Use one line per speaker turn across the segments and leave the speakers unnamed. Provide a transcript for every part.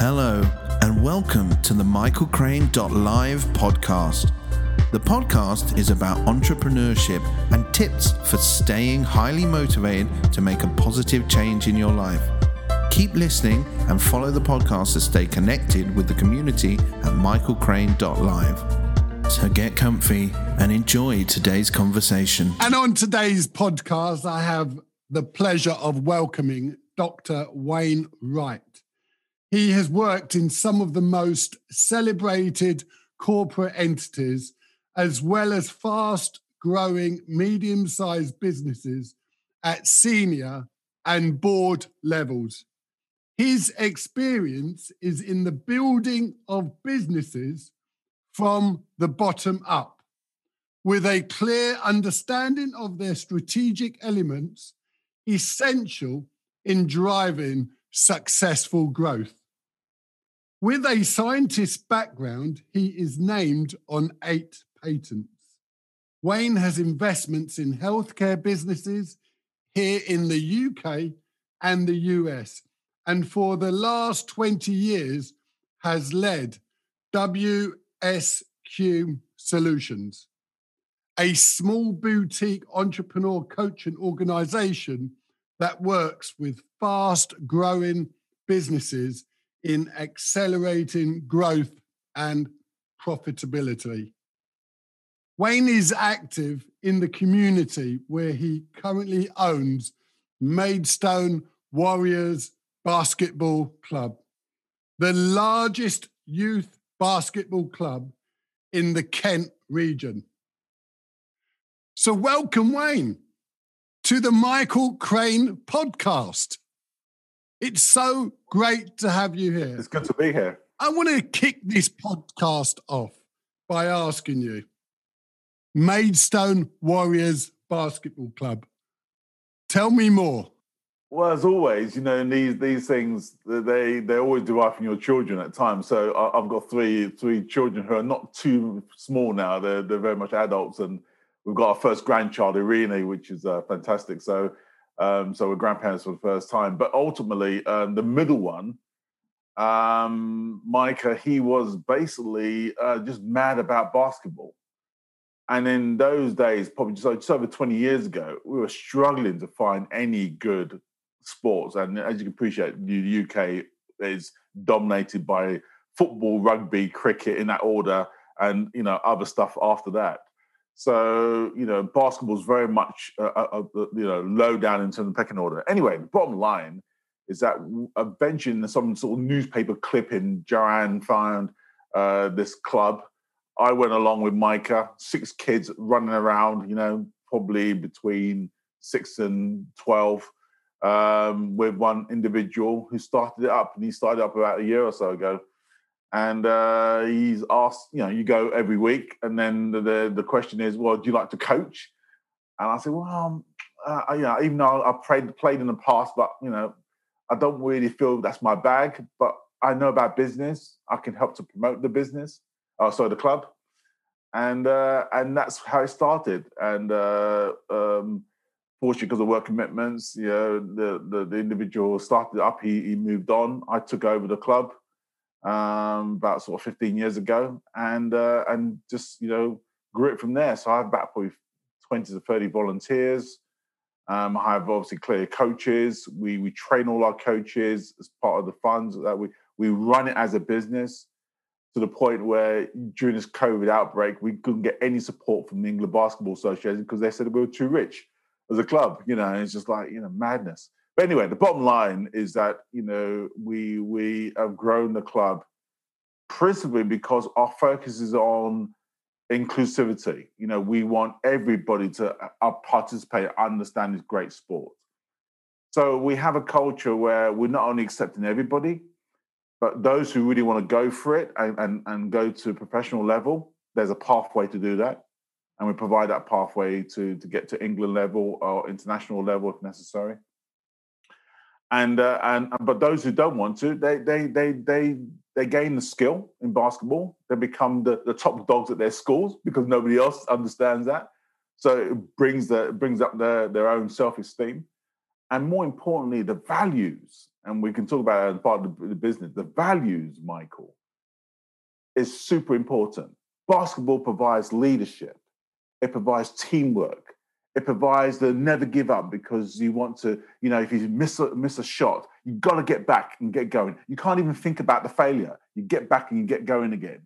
Hello, and welcome to the Michael Crane.live podcast. The podcast is about entrepreneurship and tips for staying highly motivated to make a positive change in your life. Keep listening and follow the podcast to stay connected with the community at michaelcrane.live. So get comfy and enjoy today's conversation.
And on today's podcast, I have the pleasure of welcoming Dr. Wayne Wright. He has worked in some of the most celebrated corporate entities, as well as fast growing medium sized businesses at senior and board levels. His experience is in the building of businesses from the bottom up, with a clear understanding of their strategic elements essential in driving successful growth. With a scientist's background, he is named on eight patents. Wayne has investments in healthcare businesses here in the UK and the US, and for the last 20 years has led WSQ Solutions, a small boutique entrepreneur coaching organization that works with fast growing businesses in accelerating growth and profitability. Wayne is active in the community where he currently owns Maidstone Warriors Basketball Club, the largest youth basketball club in the Kent region. So, welcome, Wayne, to the Michael Crane podcast. It's so great to have you here.
It's good to be here.
I want to kick this podcast off by asking you Maidstone Warriors Basketball Club. Tell me more.
Well, as always, you know, these these things, they they always derive from your children at times. So I've got three three children who are not too small now. They're they're very much adults, and we've got our first grandchild, Irene, which is uh, fantastic. So um, so we're grandparents for the first time. But ultimately, um, the middle one, um, Micah, he was basically uh, just mad about basketball. And in those days, probably just, just over 20 years ago, we were struggling to find any good sports. And as you can appreciate, the UK is dominated by football, rugby, cricket in that order, and you know other stuff after that. So you know, basketball is very much uh, uh, uh, you know low down in terms of pecking order. Anyway, the bottom line is that eventually, in some sort of newspaper clipping, Joanne found uh, this club. I went along with Micah, six kids running around. You know, probably between six and twelve, um, with one individual who started it up, and he started up about a year or so ago and uh, he's asked, you know, you go every week, and then the, the, the question is, well, do you like to coach? And I said, well, um, uh, you know, even though I've played played in the past, but you know, I don't really feel that's my bag. But I know about business. I can help to promote the business. Oh, sorry, the club, and uh, and that's how it started. And uh, um, fortunately, because of work commitments, you know, the, the the individual started up. He he moved on. I took over the club um, about sort of 15 years ago, and uh, and just you know grew it from there. So I have about probably 20 to 30 volunteers. Um, I have obviously clear coaches. We we train all our coaches as part of the funds that we we run it as a business to the point where during this COVID outbreak we couldn't get any support from the England Basketball Association because they said we were too rich as a club. You know, it's just like you know madness. But anyway, the bottom line is that you know we we have grown the club principally because our focus is on inclusivity. You know, we want everybody to uh, participate, understand this great sport. So we have a culture where we're not only accepting everybody, but those who really want to go for it and, and, and go to professional level, there's a pathway to do that. And we provide that pathway to, to get to England level or international level if necessary and uh, and but those who don't want to, they they they they they gain the skill in basketball. They become the, the top dogs at their schools because nobody else understands that. So it brings the brings up their their own self esteem, and more importantly, the values. And we can talk about that as part of the business. The values, Michael, is super important. Basketball provides leadership. It provides teamwork. It provides the never give up because you want to, you know, if you miss a, miss a shot, you got to get back and get going. You can't even think about the failure. You get back and you get going again.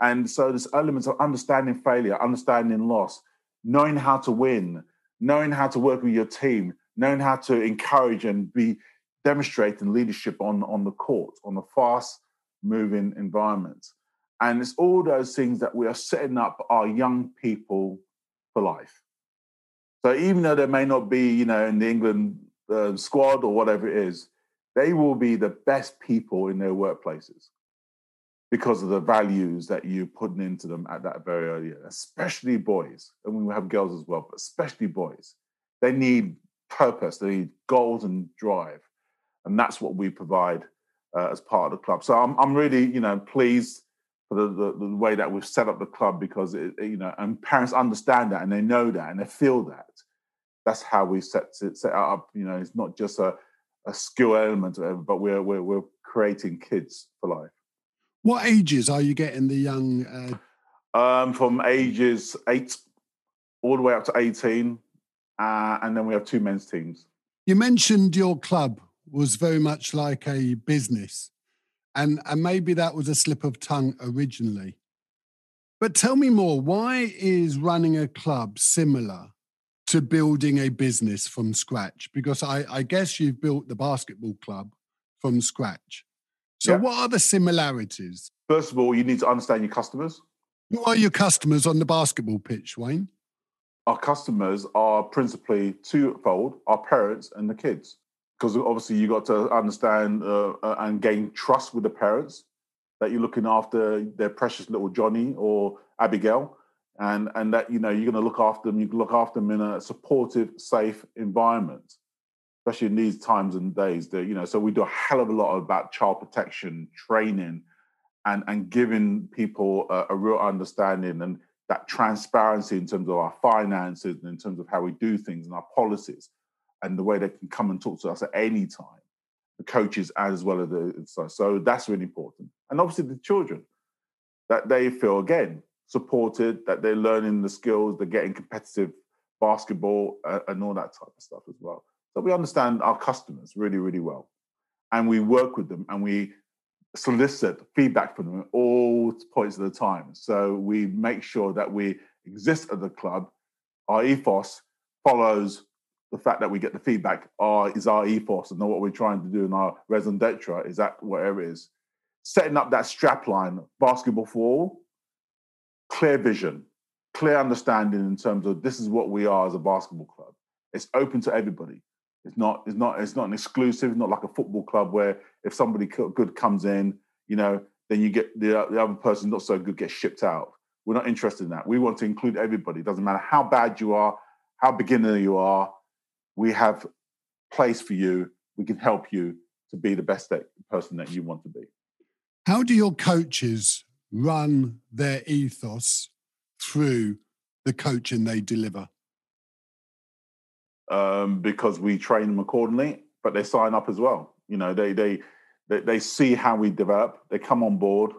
And so there's elements of understanding failure, understanding loss, knowing how to win, knowing how to work with your team, knowing how to encourage and be demonstrating leadership on, on the court, on the fast moving environment. And it's all those things that we are setting up our young people for life. So even though they may not be, you know, in the England uh, squad or whatever it is, they will be the best people in their workplaces because of the values that you're putting into them at that very early, especially boys. And we have girls as well, but especially boys. They need purpose, they need goals and drive. And that's what we provide uh, as part of the club. So I'm, I'm really, you know, pleased for the, the, the, way that we've set up the club because it, you know and parents understand that and they know that and they feel that. That's how we set it set up you know it's not just a, a skill element but we're, we're we're creating kids for life.
What ages are you getting the young uh...
um, from ages 8 all the way up to 18 uh, and then we have two men's teams.
You mentioned your club was very much like a business and and maybe that was a slip of tongue originally. But tell me more. Why is running a club similar to building a business from scratch? Because I, I guess you've built the basketball club from scratch. So, yeah. what are the similarities?
First of all, you need to understand your customers.
Who are your customers on the basketball pitch, Wayne?
Our customers are principally twofold our parents and the kids because obviously you got to understand uh, uh, and gain trust with the parents that you're looking after their precious little Johnny or Abigail, and and that you know you're going to look after them. You can look after them in a supportive, safe environment, especially in these times and days. That you know, so we do a hell of a lot about child protection training, and and giving people a, a real understanding and that transparency in terms of our finances and in terms of how we do things and our policies and the way they can come and talk to us at any time, the coaches as well as the so, so that's really important. And obviously the children that they feel again supported, that they're learning the skills, they're getting competitive basketball uh, and all that type of stuff as well. So we understand our customers really, really well, and we work with them and we solicit feedback from them at all points of the time. So we make sure that we exist at the club. Our ethos follows the fact that we get the feedback oh, are is our ethos and what we're trying to do in our raison d'etre is that whatever it is? Setting up that strap line basketball for all clear vision clear understanding in terms of this is what we are as a basketball club. It's open to everybody. It's not it's not it's not an exclusive it's not like a football club where if somebody good comes in you know then you get the, the other person not so good gets shipped out. We're not interested in that. We want to include everybody. It doesn't matter how bad you are how beginner you are we have place for you. We can help you to be the best person that you want to be.
How do your coaches run their ethos through the coaching they deliver?
Um, because we train them accordingly, but they sign up as well. You know, they they they, they see how we develop, they come on board,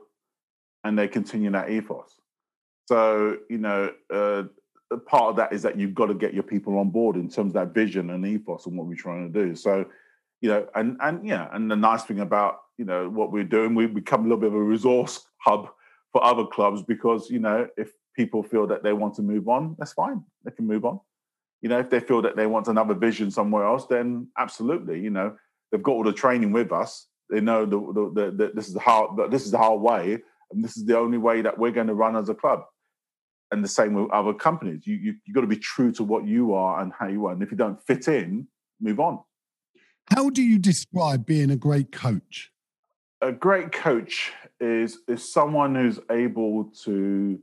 and they continue that ethos. So you know, uh, part of that is that you've got to get your people on board in terms of that vision and ethos and what we're trying to do. So, you know, and and yeah, and the nice thing about you know what we're doing, we become a little bit of a resource hub for other clubs because you know if people feel that they want to move on, that's fine, they can move on. You know, if they feel that they want another vision somewhere else, then absolutely, you know, they've got all the training with us. They know the, the, the, the this is how this is our way, and this is the only way that we're going to run as a club and the same with other companies. You you you got to be true to what you are and how you are. And if you don't fit in, move on.
How do you describe being a great coach?
A great coach is is someone who's able to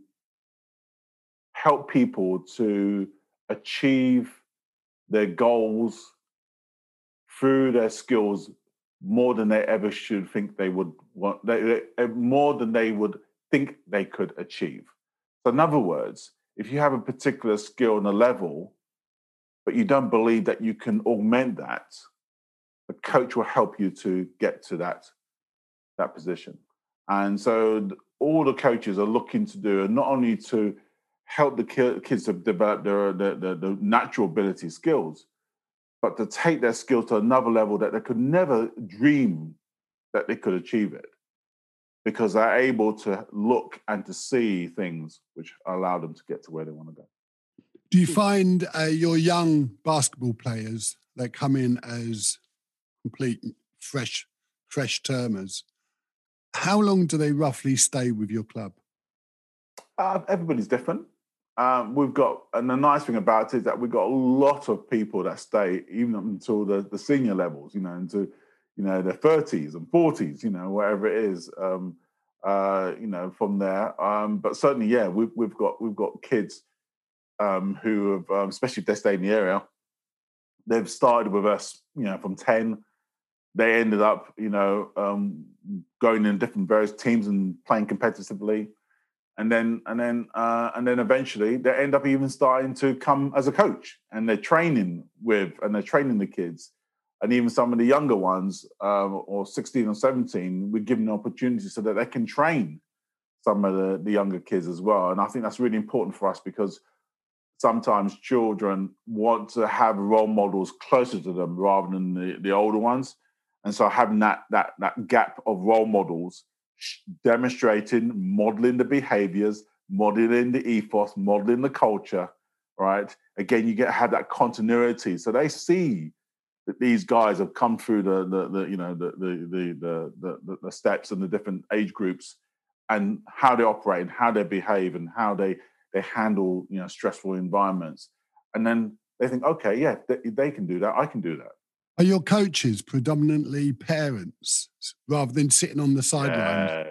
help people to achieve their goals through their skills more than they ever should think they would want they, eh, more than they would think they could achieve in other words, if you have a particular skill and a level, but you don't believe that you can augment that, the coach will help you to get to that that position. And so all the coaches are looking to do, and not only to help the kids to develop their, their, their, their natural ability skills, but to take their skills to another level that they could never dream that they could achieve it because they're able to look and to see things which allow them to get to where they want to go.
Do you find uh, your young basketball players that come in as complete fresh fresh termers how long do they roughly stay with your club?
Uh, everybody's different. Um, we've got, and the nice thing about it is that we've got a lot of people that stay even up until the, the senior levels, you know, into, you know, their 30s and 40s, you know, whatever it is, um, uh, you know, from there. Um, but certainly, yeah, we've, we've got we've got kids um, who have, um, especially if they stay in the area, they've started with us, you know, from 10 they ended up, you know, um, going in different various teams and playing competitively, and then and then uh, and then eventually they end up even starting to come as a coach, and they're training with and they're training the kids, and even some of the younger ones, um, or sixteen or seventeen, we give them opportunities so that they can train some of the, the younger kids as well, and I think that's really important for us because sometimes children want to have role models closer to them rather than the, the older ones and so having that that that gap of role models, demonstrating, modeling the behaviors, modeling the ethos, modeling the culture, right? Again, you get have that continuity. So they see that these guys have come through the the, the you know the the, the the the steps and the different age groups and how they operate and how they behave and how they they handle you know stressful environments and then they think okay yeah they, they can do that i can do that
are your coaches predominantly parents rather than sitting on the sideline?
Uh,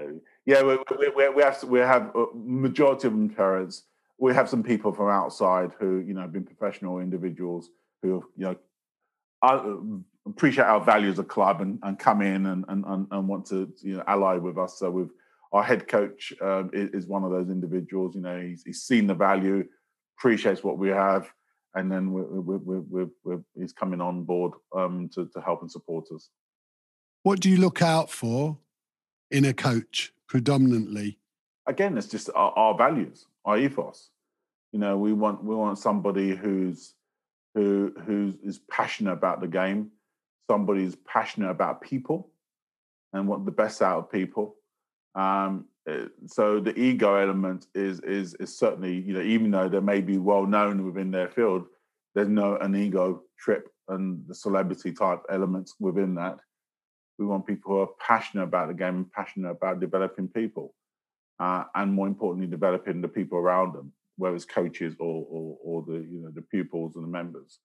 yeah, we, we, we, have we have a majority of them parents. We have some people from outside who you know have been professional individuals who have you know uh, appreciate our values a club and, and come in and, and, and want to you know ally with us. So with our head coach um, is, one of those individuals. You know, he's, he's seen the value, appreciates what we have and then we're, we're, we're, we're, he's coming on board um, to, to help and support us.
What do you look out for in a coach predominantly?
Again, it's just our, our values, our ethos. You know, we want we want somebody who's who who is passionate about the game, somebody who's passionate about people, and want the best out of people. Um, uh, so the ego element is is is certainly you know even though they may be well known within their field, there's no an ego trip and the celebrity type elements within that. We want people who are passionate about the game and passionate about developing people, uh, and more importantly, developing the people around them, whether it's coaches or, or or the you know the pupils and the members.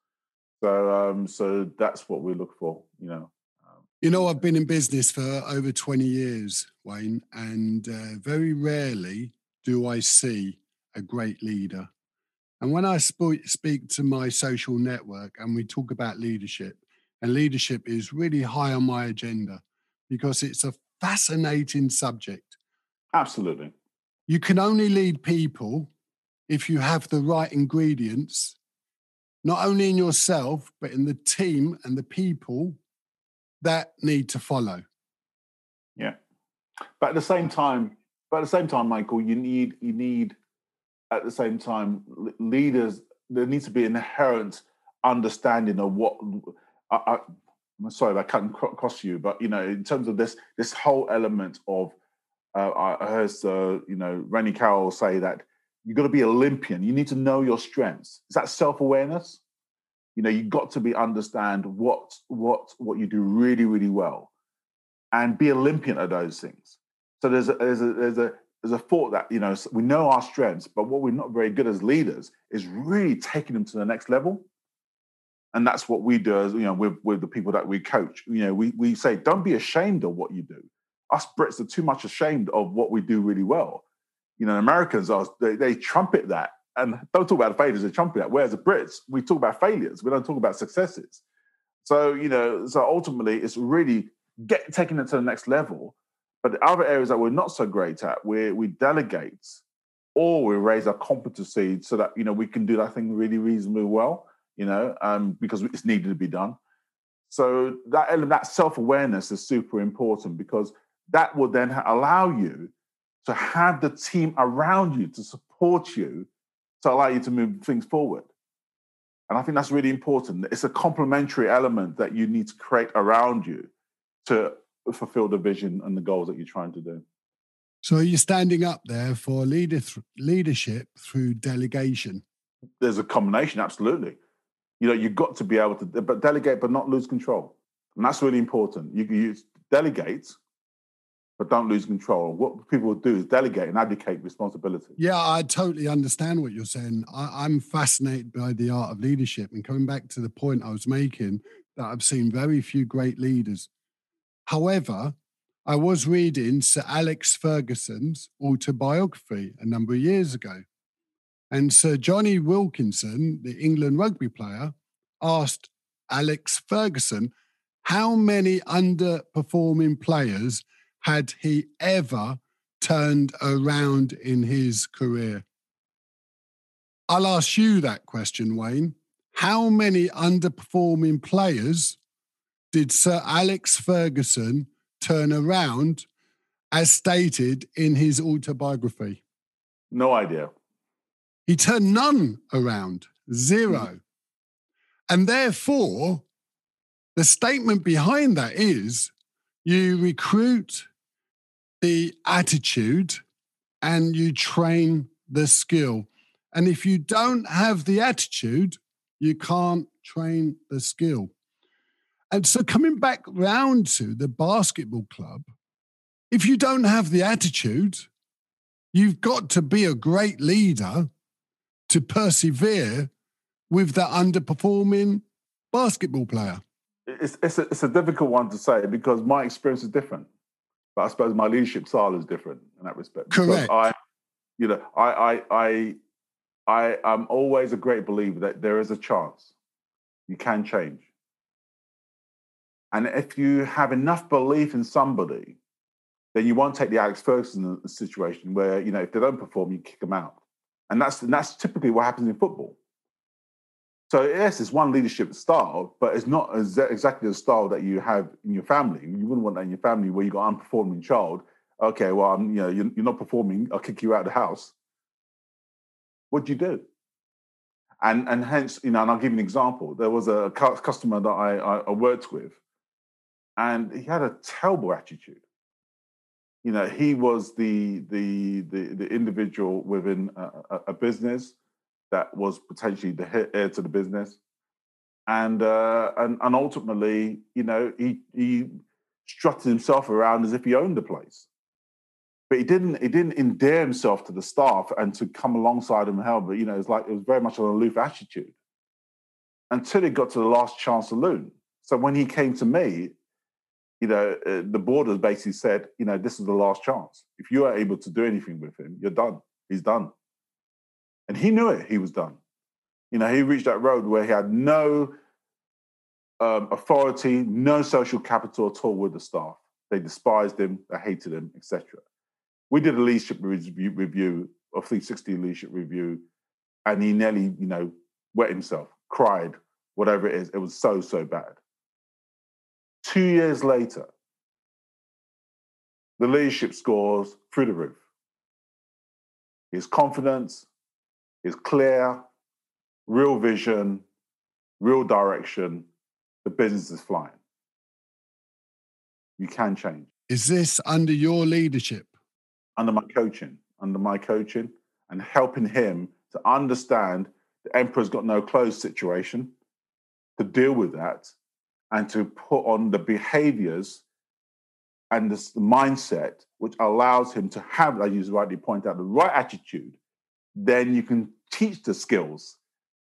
So um, so that's what we look for, you know.
You know, I've been in business for over 20 years, Wayne, and uh, very rarely do I see a great leader. And when I sp- speak to my social network and we talk about leadership, and leadership is really high on my agenda because it's a fascinating subject.
Absolutely.
You can only lead people if you have the right ingredients, not only in yourself, but in the team and the people that need to follow.
Yeah, but at the same time, but at the same time, Michael, you need you need at the same time leaders. There needs to be inherent understanding of what. I, am sorry I cut across you, but you know, in terms of this this whole element of, uh, I heard uh, you know Randy Carroll say that you've got to be Olympian. You need to know your strengths. Is that self awareness? you know you've got to be understand what what what you do really really well and be olympian at those things so there's a there's a there's a there's a thought that you know we know our strengths but what we're not very good as leaders is really taking them to the next level and that's what we do as you know with with the people that we coach you know we we say don't be ashamed of what you do us brits are too much ashamed of what we do really well you know americans are they, they trumpet that and don't talk about failures and trumpet that. Whereas the Brits, we talk about failures. We don't talk about successes. So, you know, so ultimately it's really get taking it to the next level. But the other areas that we're not so great at, where we delegate or we raise our competency so that, you know, we can do that thing really reasonably well. you know, um, because it's needed to be done. So that element, that self awareness is super important because that will then allow you to have the team around you to support you to allow you to move things forward. And I think that's really important. It's a complementary element that you need to create around you to fulfill the vision and the goals that you're trying to do.
So you're standing up there for leader th- leadership through delegation?
There's a combination, absolutely. You know, you've got to be able to but delegate but not lose control. And that's really important. You, you delegate, but don't lose control. What people do is delegate and abdicate responsibility.
Yeah, I totally understand what you're saying. I, I'm fascinated by the art of leadership. And coming back to the point I was making, that I've seen very few great leaders. However, I was reading Sir Alex Ferguson's autobiography a number of years ago. And Sir Jonny Wilkinson, the England rugby player, asked Alex Ferguson how many underperforming players had he ever turned around in his career? I'll ask you that question, Wayne. How many underperforming players did Sir Alex Ferguson turn around as stated in his autobiography?
No idea.
He turned none around, zero. Mm. And therefore, the statement behind that is you recruit the attitude and you train the skill. And if you don't have the attitude, you can't train the skill. And so, coming back round to the basketball club, if you don't have the attitude, you've got to be a great leader to persevere with that underperforming basketball player.
It's, it's, a, it's a difficult one to say because my experience is different. But I suppose my leadership style is different in that respect.
Correct.
I, you know, I, I, I, I am always a great believer that there is a chance you can change. And if you have enough belief in somebody, then you won't take the Alex Ferguson situation where, you know, if they don't perform, you kick them out. And that's, and that's typically what happens in football. So yes, it's one leadership style, but it's not exactly the style that you have in your family. You wouldn't want that in your family where you got an unperforming child. Okay, well, I'm, you know, you're, you're not performing. I'll kick you out of the house. What do you do? And and hence, you know, and I'll give you an example. There was a customer that I, I worked with, and he had a terrible attitude. You know, he was the the the, the individual within a, a business that was potentially the heir to the business, and uh, and and ultimately, you know, he he strutted himself around as if he owned the place, but he didn't. He didn't endear himself to the staff and to come alongside them and help. But you know, it's like it was very much an aloof attitude until it got to the last chance saloon. So when he came to me, you know, uh, the board has basically said, you know, this is the last chance. If you are able to do anything with him, you're done. He's done. And he knew it, he was done. You know, he reached that road where he had no um, authority, no social capital at all with the staff. They despised him, they hated him, etc. We did a leadership review, review, a 360 leadership review, and he nearly, you know, wet himself, cried, whatever it is. It was so, so bad. Two years later, the leadership scores through the roof. His confidence, is clear, real vision, real direction. The business is flying. You can change.
Is this under your leadership?
Under my coaching, under my coaching, and helping him to understand the emperor's got no clothes situation, to deal with that, and to put on the behaviors and the mindset which allows him to have, as you rightly point out, the right attitude then you can teach the skills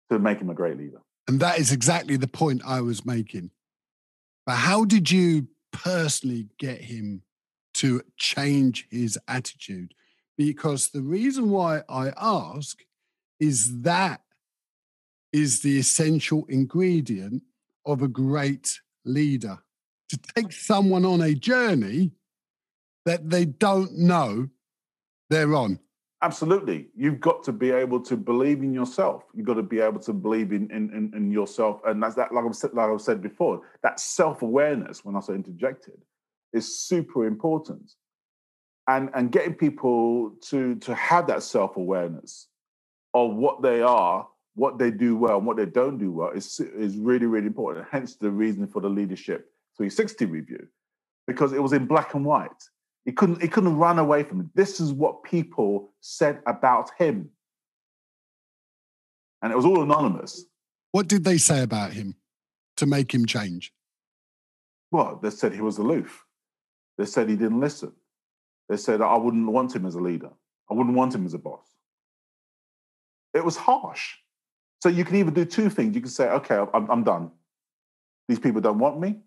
to make him a great leader.
And that is exactly the point I was making. But how did you personally get him to change his attitude? Because the reason why I ask is that is the essential ingredient of a great leader. To take someone on a journey that they don't know they're on.
Absolutely. You've got to be able to believe in yourself. You've got to be able to believe in in, in, in yourself. And that's that, like I've said, like I've said before, that self-awareness, when I say interjected, is super important. And and getting people to to have that self-awareness of what they are, what they do well, and what they don't do well is, is really, really important. Hence the reason for the leadership 360 review. Because it was in black and white he couldn't, he couldn't run away from it. This is what people said about him. And it was all anonymous.
What did they say about him to make him change?
Well, they said he was aloof. They said he didn't listen. They said, I wouldn't want him as a leader. I wouldn't want him as a boss. It was harsh. So you can either do two things. You can say, okay, I'm, I'm done. These people don't want me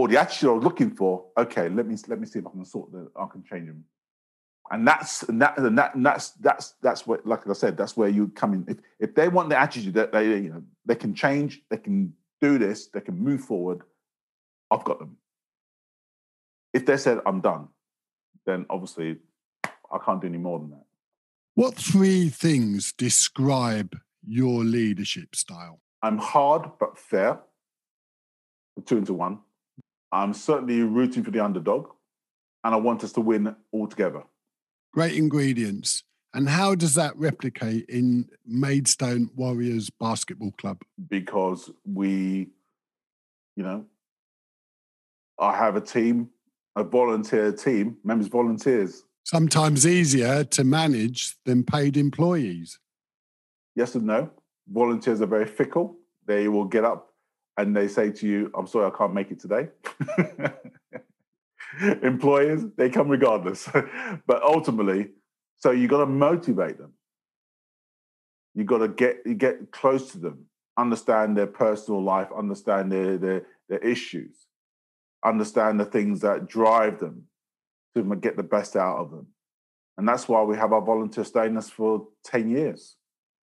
or the attitude I was looking for, okay, let me let me see if I can sort the I can change them. And that's and that and that and that's that's that's what like I said, that's where you come in. If if they want the attitude that they you know they can change, they can do this, they can move forward, I've got them. If they said I'm done, then obviously I can't do any more than that.
What three things describe your leadership style?
I'm hard but fair. Two into one. I'm certainly rooting for the underdog, and I want us to win all together.
Great ingredients. And how does that replicate in Maidstone Warriors Basketball Club?
Because we, you know, I have a team, a volunteer team, members volunteers.
Sometimes easier to manage than paid employees.
Yes and no. Volunteers are very fickle. They will get up and they say to you, I'm sorry, I can't make it today. Employers, they come regardless. but ultimately, so you've got to motivate them. You've got to get you get close to them, understand their personal life, understand their, their their issues, understand the things that drive them to get the best out of them. And that's why we have our volunteer staying us for 10 years,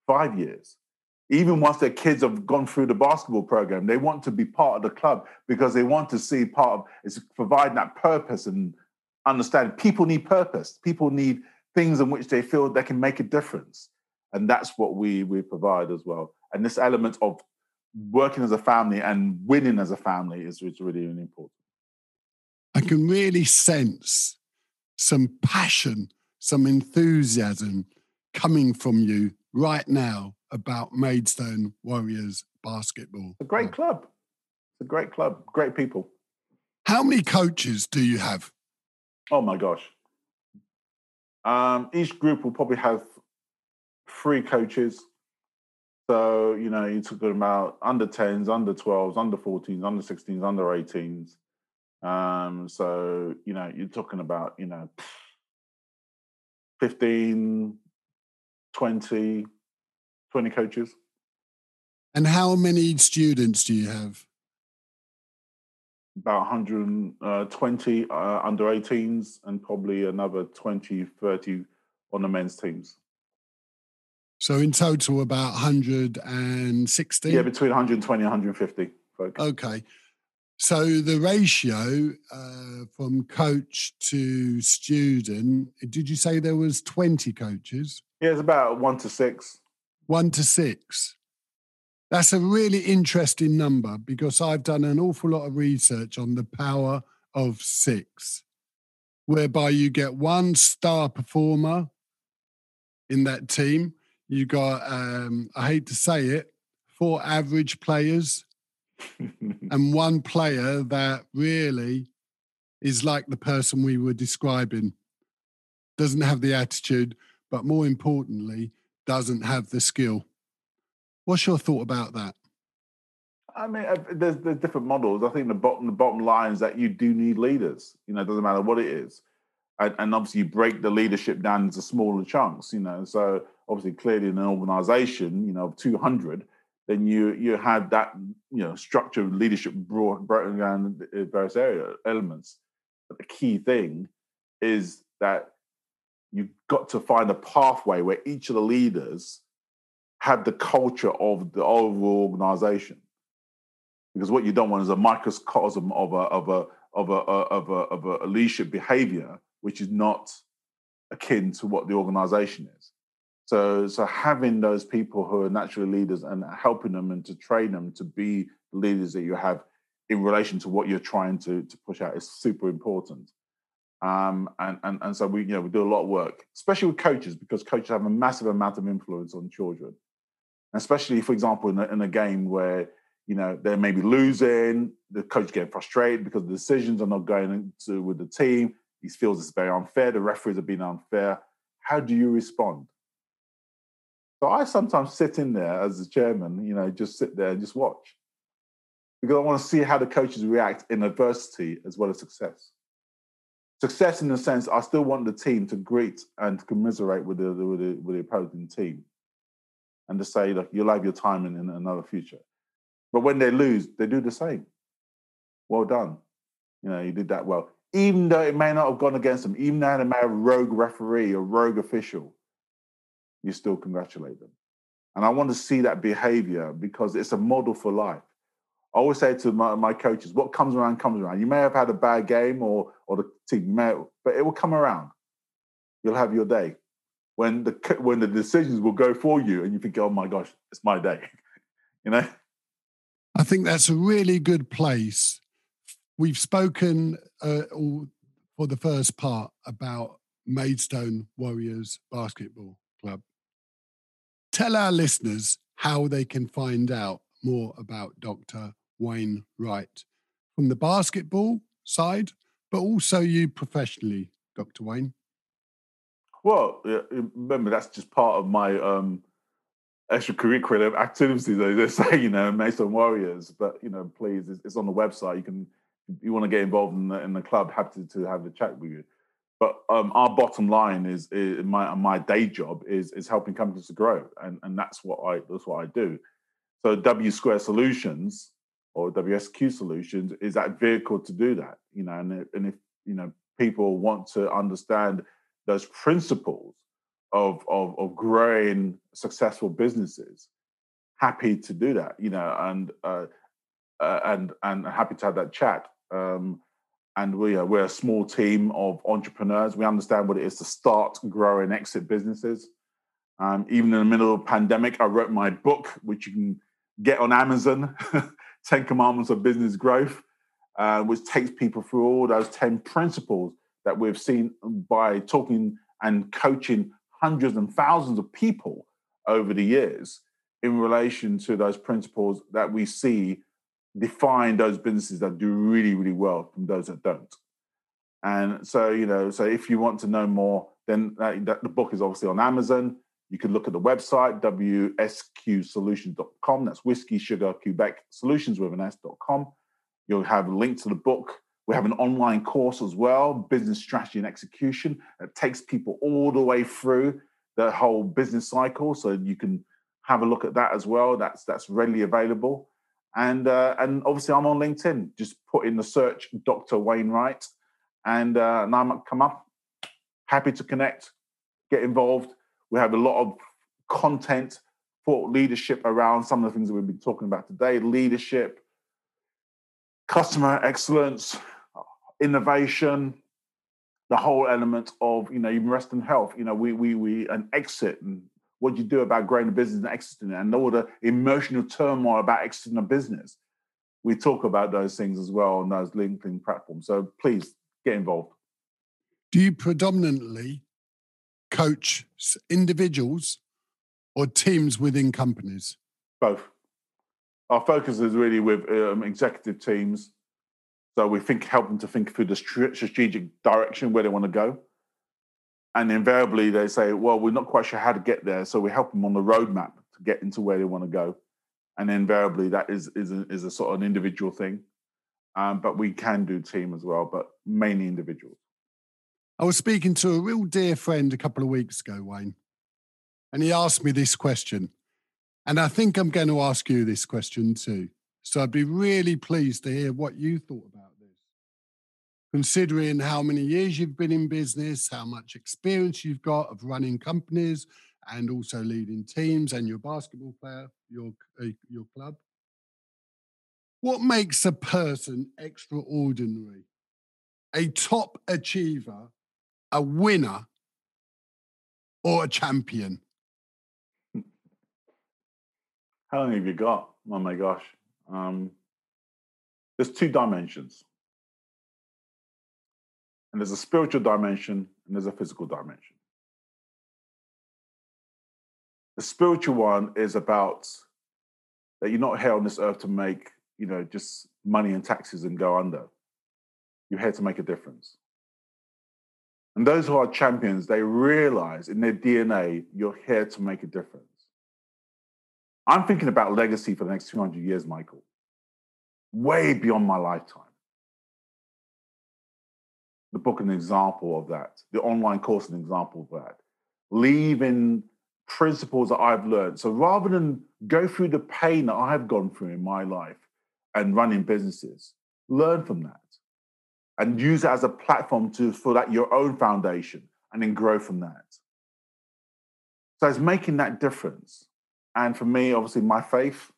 five years even once their kids have gone through the basketball program, they want to be part of the club because they want to see part of it's providing that purpose and understand people need purpose. People need things in which they feel they can make a difference. And that's what we we provide as well. And this element of working as a family and winning as a family is, is really, really important.
I can really sense some passion, some enthusiasm coming from you right now about Maidstone Warriors basketball?
A great club. It's a great club. Great people.
How many coaches do you have?
Oh my gosh. Um, each group will probably have three coaches. So, you know, you're talking about under 10s, under 12s, under 14s, under 16s, under 18s. Um, so, you know, you're talking about, you know, 15, 20, 20 coaches.
And how many students do you have?
About 120 uh, uh, under 18s and probably another 20, 30 on the men's teams.
So in total, about 160?
Yeah, between 120 and 150 folks.
Okay. So the ratio uh, from coach to student, did you say there was 20 coaches?
Yeah, it's about one to six
one to six. That's a really interesting number because I've done an awful lot of research on the power of six, whereby you get one star performer in that team. You got, um, I hate to say it, four average players and one player that really is like the person we were describing. Doesn't have the attitude, but more importantly, doesn't have the skill. What's your thought about that?
I mean, uh, there's, there's different models. I think the bottom the bottom line is that you do need leaders. You know, it doesn't matter what it is, and, and obviously you break the leadership down into smaller chunks. You know, so obviously clearly in an organisation, you know, of 200, then you you had that you know structure of leadership brought broken down various area elements. But the key thing is that you've got to find a pathway where each of the leaders have the culture of the overall organization. Because what you don't want is a microcosm of a of a of a uh, of a of a leadership behavior, which is not akin to what the organization is. So, so having those people who are naturally leaders and helping them and to train them to be leaders that you have in relation to what you're trying to, to push out is super important. Um, and, and, and so we, you know, we do a lot of work, especially with coaches, because coaches have a massive amount of influence on children. especially, for example, in a, in a game where, you know, they may be losing, the coach getting frustrated because the decisions are not going with the team. He feels it's very unfair. The referees are being unfair. How do you respond? So I sometimes sit in there as the chairman, you know, just sit there and just watch because I want to see how the coaches react in adversity as well as success. Success in the sense, I still want the team to greet and commiserate with the, with the, with the opposing team and to say, look, you'll have your time in, in another future. But when they lose, they do the same. Well done. You know, you did that well. Even though it may not have gone against them, even though they may have a rogue referee or rogue official, you still congratulate them. And I want to see that behavior because it's a model for life. I always say to my, my coaches, what comes around comes around. You may have had a bad game or or the team may, but it will come around. You'll have your day when the when the decisions will go for you, and you think, oh my gosh, it's my day. you know.
I think that's a really good place. We've spoken uh, for the first part about Maidstone Warriors Basketball Club. Tell our listeners how they can find out more about Dr. Wayne Wright from the basketball side, but also you professionally, Dr. Wayne?
Well, remember, that's just part of my um, extracurricular activities. They say, you know, Maidstone Warriors, but, you know, please, it's, on the website. You can, you want to get involved in the, in the club, happy to, to have a chat with you. But um, our bottom line is, is, my my day job is is helping companies to grow, and and that's what I that's what I do. So W Square Solutions or WSQ Solutions is that vehicle to do that. You know, and, and if you know people want to understand those principles of, of of growing successful businesses, happy to do that. You know, and uh, uh, and and happy to have that chat. Um, and we are we're a small team of entrepreneurs. We understand what it is to start, grow, and exit businesses. Um, even in the middle of pandemic, I wrote my book, which you can get on Amazon, 10 Commandments of Business Growth, uh, which takes people through all those 10 principles that we've seen by talking and coaching hundreds and thousands of people over the years in relation to those principles that we see define those businesses that do really, really well from those that don't. And so, you know, so if you want to know more, then that, that, the book is obviously on Amazon. You can look at the website, wsqsolutions.com. That's Whiskey Sugar Quebec Solutions with an S.com. You'll have a link to the book. We have an online course as well, Business Strategy and Execution, that takes people all the way through the whole business cycle. So you can have a look at that as well. That's that's readily available. And uh, and obviously I'm on LinkedIn. Just put in the search Dr. Wayne Wright and uh, and I come up. Happy to connect, get involved. We have a lot of content for leadership around some of the things that we've been talking about today leadership, customer excellence, innovation, the whole element of, you know, even rest and health. You know, we, we, we, an exit and what you do about growing a business and exiting it and all the emotional turmoil about exiting a business. We talk about those things as well on those LinkedIn platforms. So please get involved.
Do you predominantly coach individuals or teams within companies?
Both. Our focus is really with um, executive teams. So we think help them to think through the strategic direction where they want to go. And invariably they say, well, we're not quite sure how to get there. So we help them on the roadmap to get into where they want to go. And invariably that is, is, a, is a sort of an individual thing. Um, but we can do team as well, but mainly individuals.
I was speaking to a real dear friend a couple of weeks ago, Wayne, and he asked me this question. And I think I'm going to ask you this question too. So I'd be really pleased to hear what you thought about this. Considering how many years you've been in business, how much experience you've got of running companies and also leading teams and your basketball player, your, uh, your club. What makes a person extraordinary? A top achiever a winner or a champion?
How long have you got? Oh my gosh. Um, there's two dimensions. And there's a spiritual dimension and there's a physical dimension. The spiritual one is about that you're not here on this earth to make, you know, just money and taxes and go under. You're here to make a difference. And those who are champions, they realize in their DNA, you're here to make a difference. I'm thinking about legacy for the next 200 years, Michael, way beyond my lifetime. The book, an example of that. The online course, an example of that. Leaving principles that I've learned. So rather than go through the pain that I've gone through in my life and running businesses, learn from that and use it as a platform to for that your own foundation and then grow from that. So it's making that difference. And for me, obviously, my faith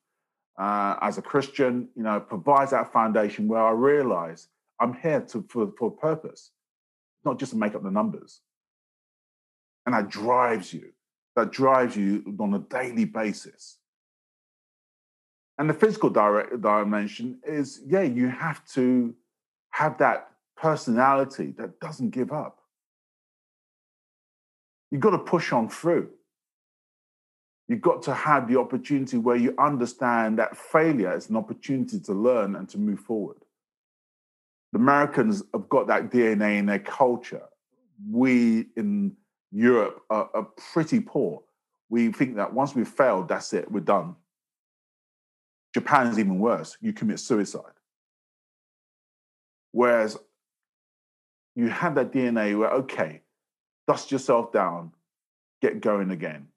uh, as a Christian, you know, provides that foundation where I realize I'm here to, for, for a purpose, not just to make up the numbers. And that drives you that drives you on a daily basis. And the physical direct dimension is, yeah, you have to have that personality that doesn't give up. You've got to push on through. You've got to have the opportunity where you understand that failure is an opportunity to learn and to move forward. The Americans have got that DNA in their culture. We in Europe are, are pretty poor. We think that once we've failed, that's it, we're done. Japan is even worse. You commit suicide. Whereas you have that DNA where, okay, dust yourself down, get going again,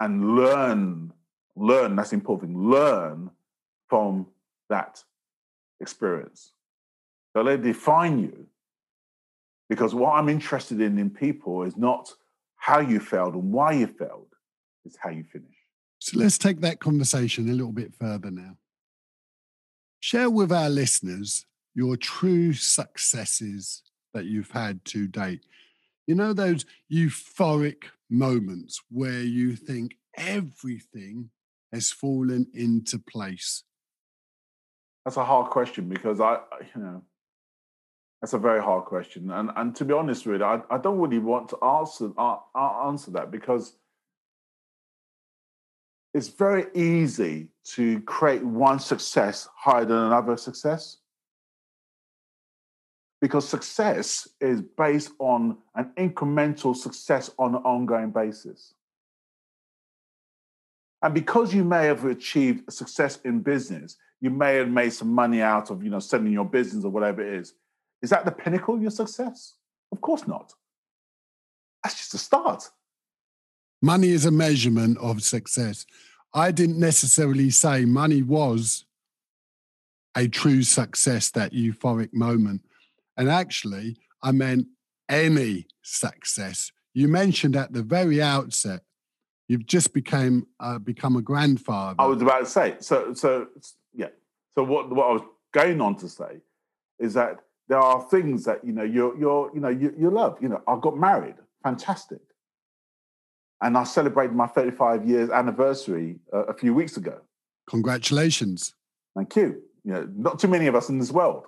and learn, learn, that's important, learn from that experience. So they define you because what I'm interested in in people is not how you failed and why you failed, it's how you finish.
So let's take that conversation a little bit further now. Share with our listeners your true successes that you've had to date. You know, those euphoric moments where you think everything has fallen into place.
That's a hard question because I, you know, that's a very hard question, and and to be honest with you, I, I don't really want to answer uh, answer that because it's very easy to create one success higher than another success because success is based on an incremental success on an ongoing basis. And because you may have achieved success in business, you may have made some money out of, you know, selling your business or whatever it is. Is that the pinnacle of your success? Of course not. That's just a start.
Money is a measurement of success. I didn't necessarily say money was a true success, that euphoric moment. And actually, I meant any success. You mentioned at the very outset, you've just became uh, become a grandfather.
I was about to say. So, so yeah. So what what I was going on to say is that there are things that you know you're you're you know you, you love. You know, I got married, fantastic, and I celebrated my 35 years anniversary uh, a few weeks ago.
Congratulations!
Thank you. You know, not too many of us in this world.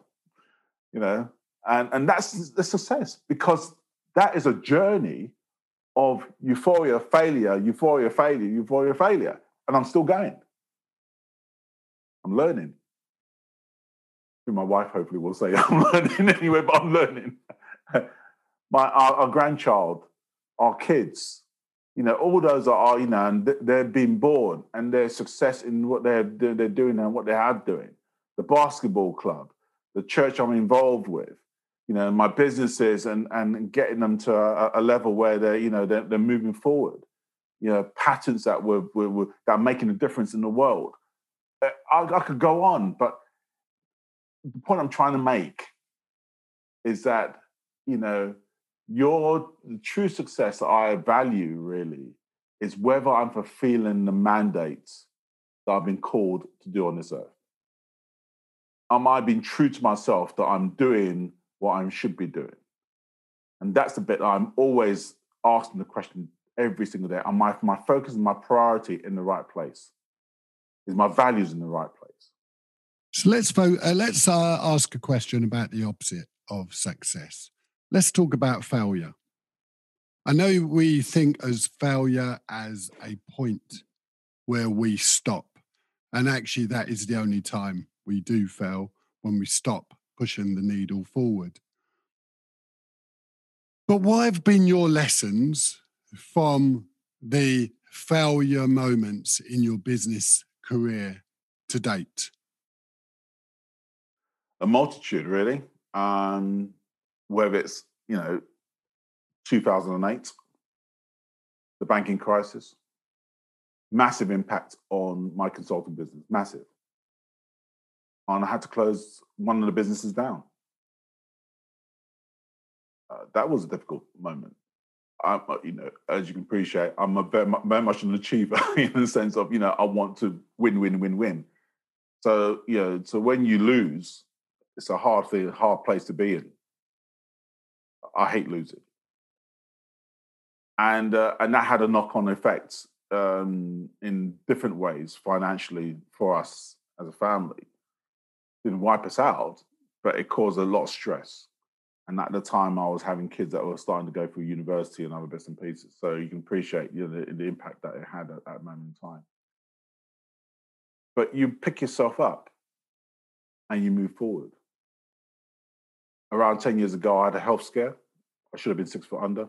You know, and and that's the success because that is a journey of euphoria, failure, euphoria, failure, euphoria, failure, and I'm still going. I'm learning my wife hopefully will say I'm learning anyway, but I'm learning. my our, our, grandchild, our kids, you know, all those are, you know, and they're being born and their success in what they're they're doing and what they are doing. The basketball club, the church I'm involved with, you know, my businesses and and getting them to a, a level where they're, you know, they're, they're moving forward. You know, patents that were, were, were that are making a difference in the world. Uh, I, I could go on, but the point I'm trying to make is that, you know, your true success that I value really is whether I'm fulfilling the mandates that I've been called to do on this earth. Am I being true to myself that I'm doing what I should be doing? And that's the bit I'm always asking the question every single day: Am my my focus and my priority in the right place? Is my values in the right place?
So let's. Uh, let's uh, ask a question about the opposite of success. Let's talk about failure. I know we think as failure as a point where we stop, and actually, that is the only time we do fail when we stop pushing the needle forward. But what have been your lessons from the failure moments in your business career to date?
A multitude, really. Um, whether it's, you know, 2008, the banking crisis, massive impact on my consulting business, massive. And I had to close one of the businesses down. Uh, that was a difficult moment. I, you know, as you can appreciate, I'm a very, very much an achiever in the sense of, you know, I want to win, win, win, win. So, you know, so when you lose, it's a hard thing, hard place to be in. I hate losing, and uh, and that had a knock-on effect um, in different ways financially for us as a family. Didn't wipe us out, but it caused a lot of stress. And at the time, I was having kids that were starting to go through university and other bits and pieces. So you can appreciate you know, the, the impact that it had at that moment in time. But you pick yourself up and you move forward. Around 10 years ago, I had a health scare. I should have been six foot under.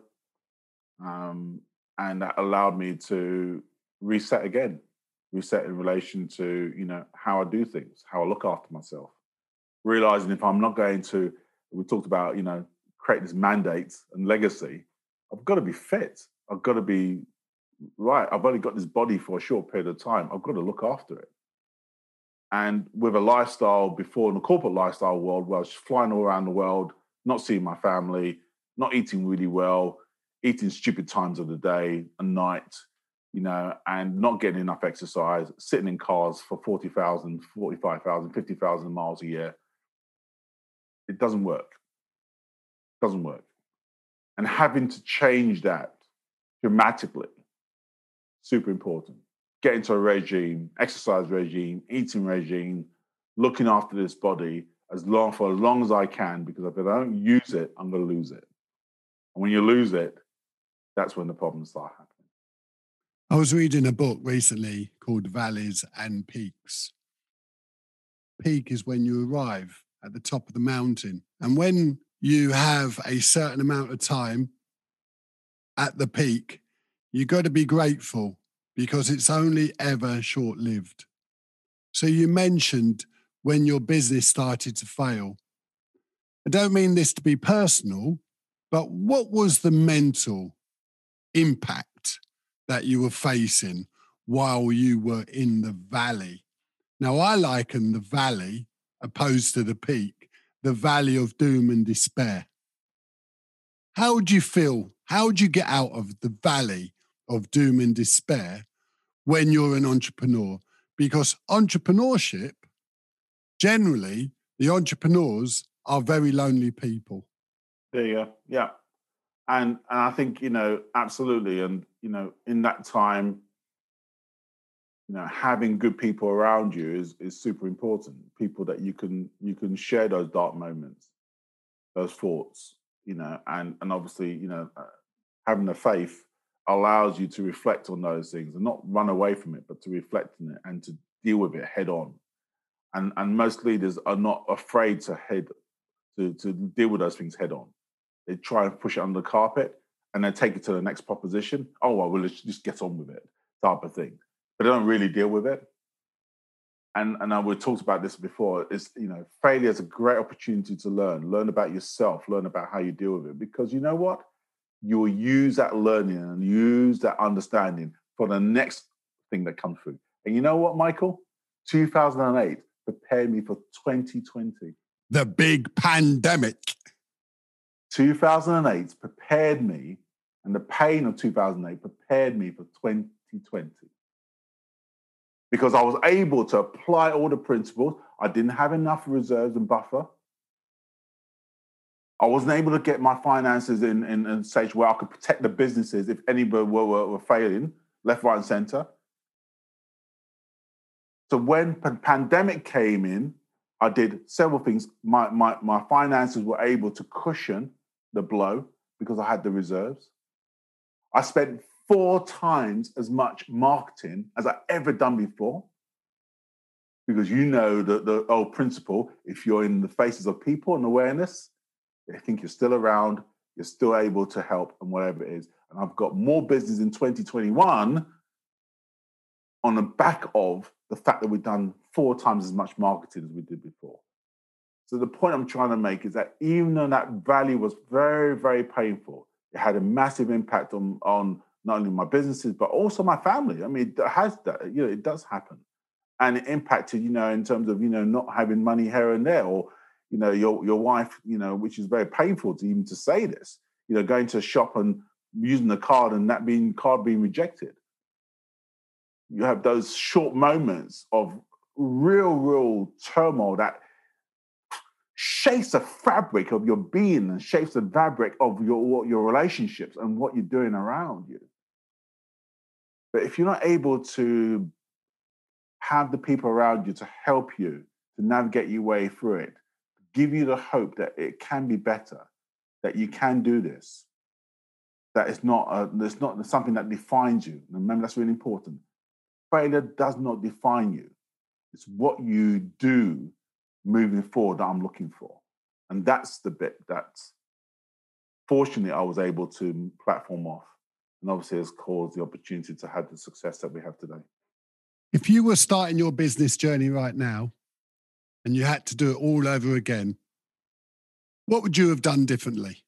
Um, and that allowed me to reset again, reset in relation to, you know, how I do things, how I look after myself. Realizing if I'm not going to we talked about, you know, create this mandate and legacy. I've got to be fit. I've got to be right. I've only got this body for a short period of time. I've got to look after it. And with a lifestyle before in the corporate lifestyle world where I was flying all around the world, not seeing my family, not eating really well, eating stupid times of the day and night, you know, and not getting enough exercise, sitting in cars for 40,000, 45,000, 50,000 miles a year it doesn't work. It doesn't work. And having to change that dramatically, super important. Get into a regime, exercise regime, eating regime, looking after this body as long for as long as I can, because if I don't use it, I'm going to lose it. And when you lose it, that's when the problems start happening.
I was reading a book recently called Valleys and Peaks. Peak is when you arrive at the top of the mountain. And when you have a certain amount of time at the peak, you've got to be grateful because it's only ever short lived. So you mentioned when your business started to fail. I don't mean this to be personal, but what was the mental impact that you were facing while you were in the valley? Now, I liken the valley opposed to the peak, the valley of doom and despair. How would you feel? How would you get out of the valley of doom and despair when you're an entrepreneur? Because entrepreneurship, generally, the entrepreneurs are very lonely people.
There you go. Yeah. And and I think, you know, absolutely. And, you know, in that time, you know having good people around you is is super important. People that you can you can share those dark moments those thoughts you know and and obviously you know uh, having the faith allows you to reflect on those things and not run away from it but to reflect on it and to deal with it head on. And and most leaders are not afraid to head to to deal with those things head on. They try and push it under the carpet and then take it to the next proposition oh well we'll just get on with it type of thing but they don't really deal with it. And and I, we talked about this before. Is you know, failure is a great opportunity to learn, learn about yourself, learn about how you deal with it. Because you know what, you will use that learning and use that understanding for the next thing that comes through. And you know what, Michael, 2008 prepared me for 2020.
The big pandemic.
2008 prepared me, and the pain of 2008 prepared me for 2020 because I was able to apply all the principles. I didn't have enough reserves and buffer. I wasn't able to get my finances in, in, in a stage where I could protect the businesses if anybody were, were, were failing, left, right, and center. So when the pandemic came in, I did several things. My, my, my finances were able to cushion the blow because I had the reserves. I spent four times as much marketing as I ever done before. Because you know that the old principle if you're in the faces of people and awareness, they think you're still around, you're still able to help, and whatever it is. And I've got more business in 2021 on the back of the fact that we've done four times as much marketing as we did before. So the point I'm trying to make is that even though that value was very, very painful, it had a massive impact on, on not only my businesses, but also my family. I mean, it has that, you know, it does happen. And it impacted, you know, in terms of, you know, not having money here and there, or, you know, your your wife, you know, which is very painful to even to say this, you know, going to a shop and using the card and that being card being rejected you have those short moments of real, real turmoil that shapes the fabric of your being and shapes the fabric of your your relationships and what you're doing around you. But if you're not able to have the people around you to help you to navigate your way through it, give you the hope that it can be better, that you can do this, that it's not a, it's not something that defines you. Remember, that's really important failure does not define you. It's what you do moving forward that I'm looking for. And that's the bit that fortunately I was able to platform off and obviously has caused the opportunity to have the success that we have today.
If you were starting your business journey right now and you had to do it all over again, what would you have done differently?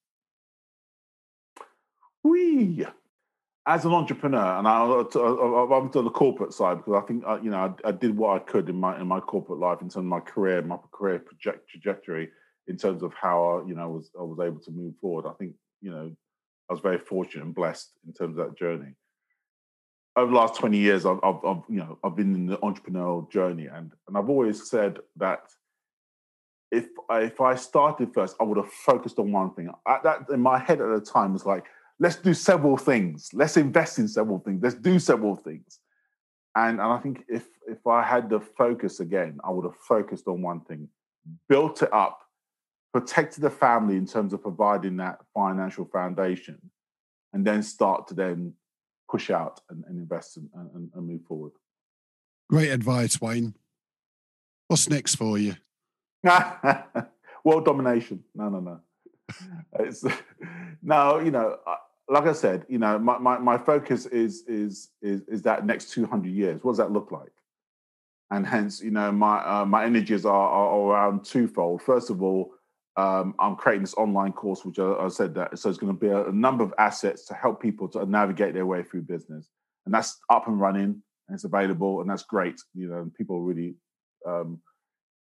We as an entrepreneur, and I, uh, am to uh, uh, the corporate side because I think uh, you know I, I, did what I could in my in my corporate life in terms of my career, my career project, trajectory, in terms of how I, you know I was I was able to move forward. I think you know I was very fortunate and blessed in terms of that journey. Over the last twenty years, I've, I've, I've you know I've been in the entrepreneurial journey, and and I've always said that if I, if I started first, I would have focused on one thing. I, that in my head at the time was like let's do several things. Let's invest in several things. Let's do several things. And, and I think if if I had the focus again, I would have focused on one thing, built it up, protected the family in terms of providing that financial foundation, and then start to then push out and, and invest and, and, and move forward.
Great advice, Wayne. What's next for you?
World domination. No, no, no. it's no, you know, like I said, you know, my, my, my focus is, is is is that next 200 years. What does that look like? And hence, you know, my uh, my energies are, are around twofold. First of all, um, I'm creating this online course, which I, I said that so it's going to be a, a, number of assets to help people to navigate their way through business, and that's up and running and it's available, and that's great. You know, and people really um,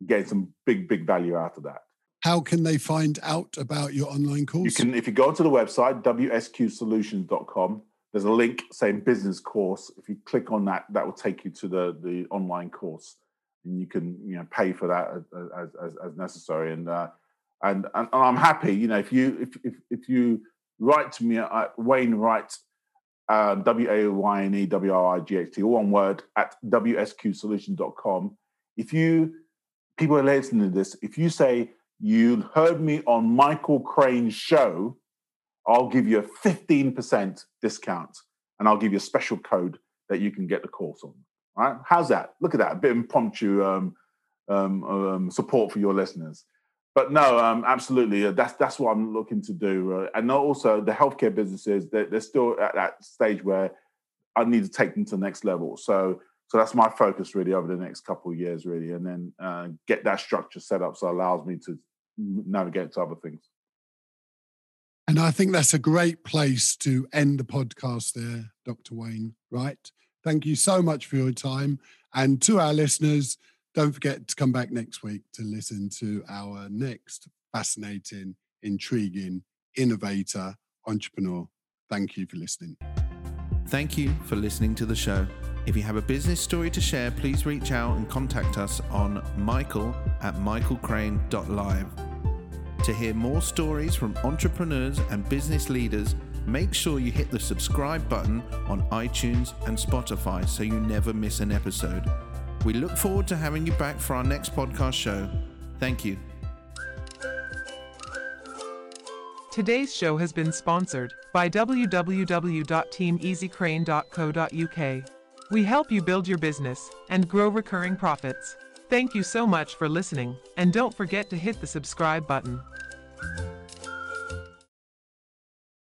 getting some big big value out of that
how can they find out about your online course?
You can, if you go onto the website, wsqsolutions.com, there's a link saying business course. If you click on that, that will take you to the, the online course. And you can you know pay for that as, as, as necessary. And, uh, and, and I'm happy, you know, if you if if, if you write to me at Wayne Wright, um, W A Y N E W R I G H T, all one word, at wsqsolutions.com. If you, people are listening to this, if you say, you heard me on Michael Crane's show, I'll give you a 15% discount and I'll give you a special code that you can get the course on. All right? How's that? Look at that. A bit impromptu um, um, um, support for your listeners. But no, um, absolutely. Uh, that's that's what I'm looking to do. Uh, and also the healthcare businesses, they're, they're still at that stage where I need to take them to the next level. So so that's my focus really over the next couple of years, really, and then uh, get that structure set up so it allows me to navigate to other things.
And I think that's a great place to end the podcast there, Dr. Wayne Wright? Thank you so much for your time. And to our listeners, don't forget to come back next week to listen to our next fascinating, intriguing, innovator, entrepreneur. Thank you for listening.
Thank you for listening to the show. If you have a business story to share, please reach out and contact us on michael at michaelcrane.live. To hear more stories from entrepreneurs and business leaders, make sure you hit the subscribe button on iTunes and Spotify so you never miss an episode. We look forward to having you back for our next podcast show. Thank you.
Today's show has been sponsored by www.teameasycrane.co.uk. We help you build your business and grow recurring profits. Thank you so much for listening, and don't forget to hit the subscribe button.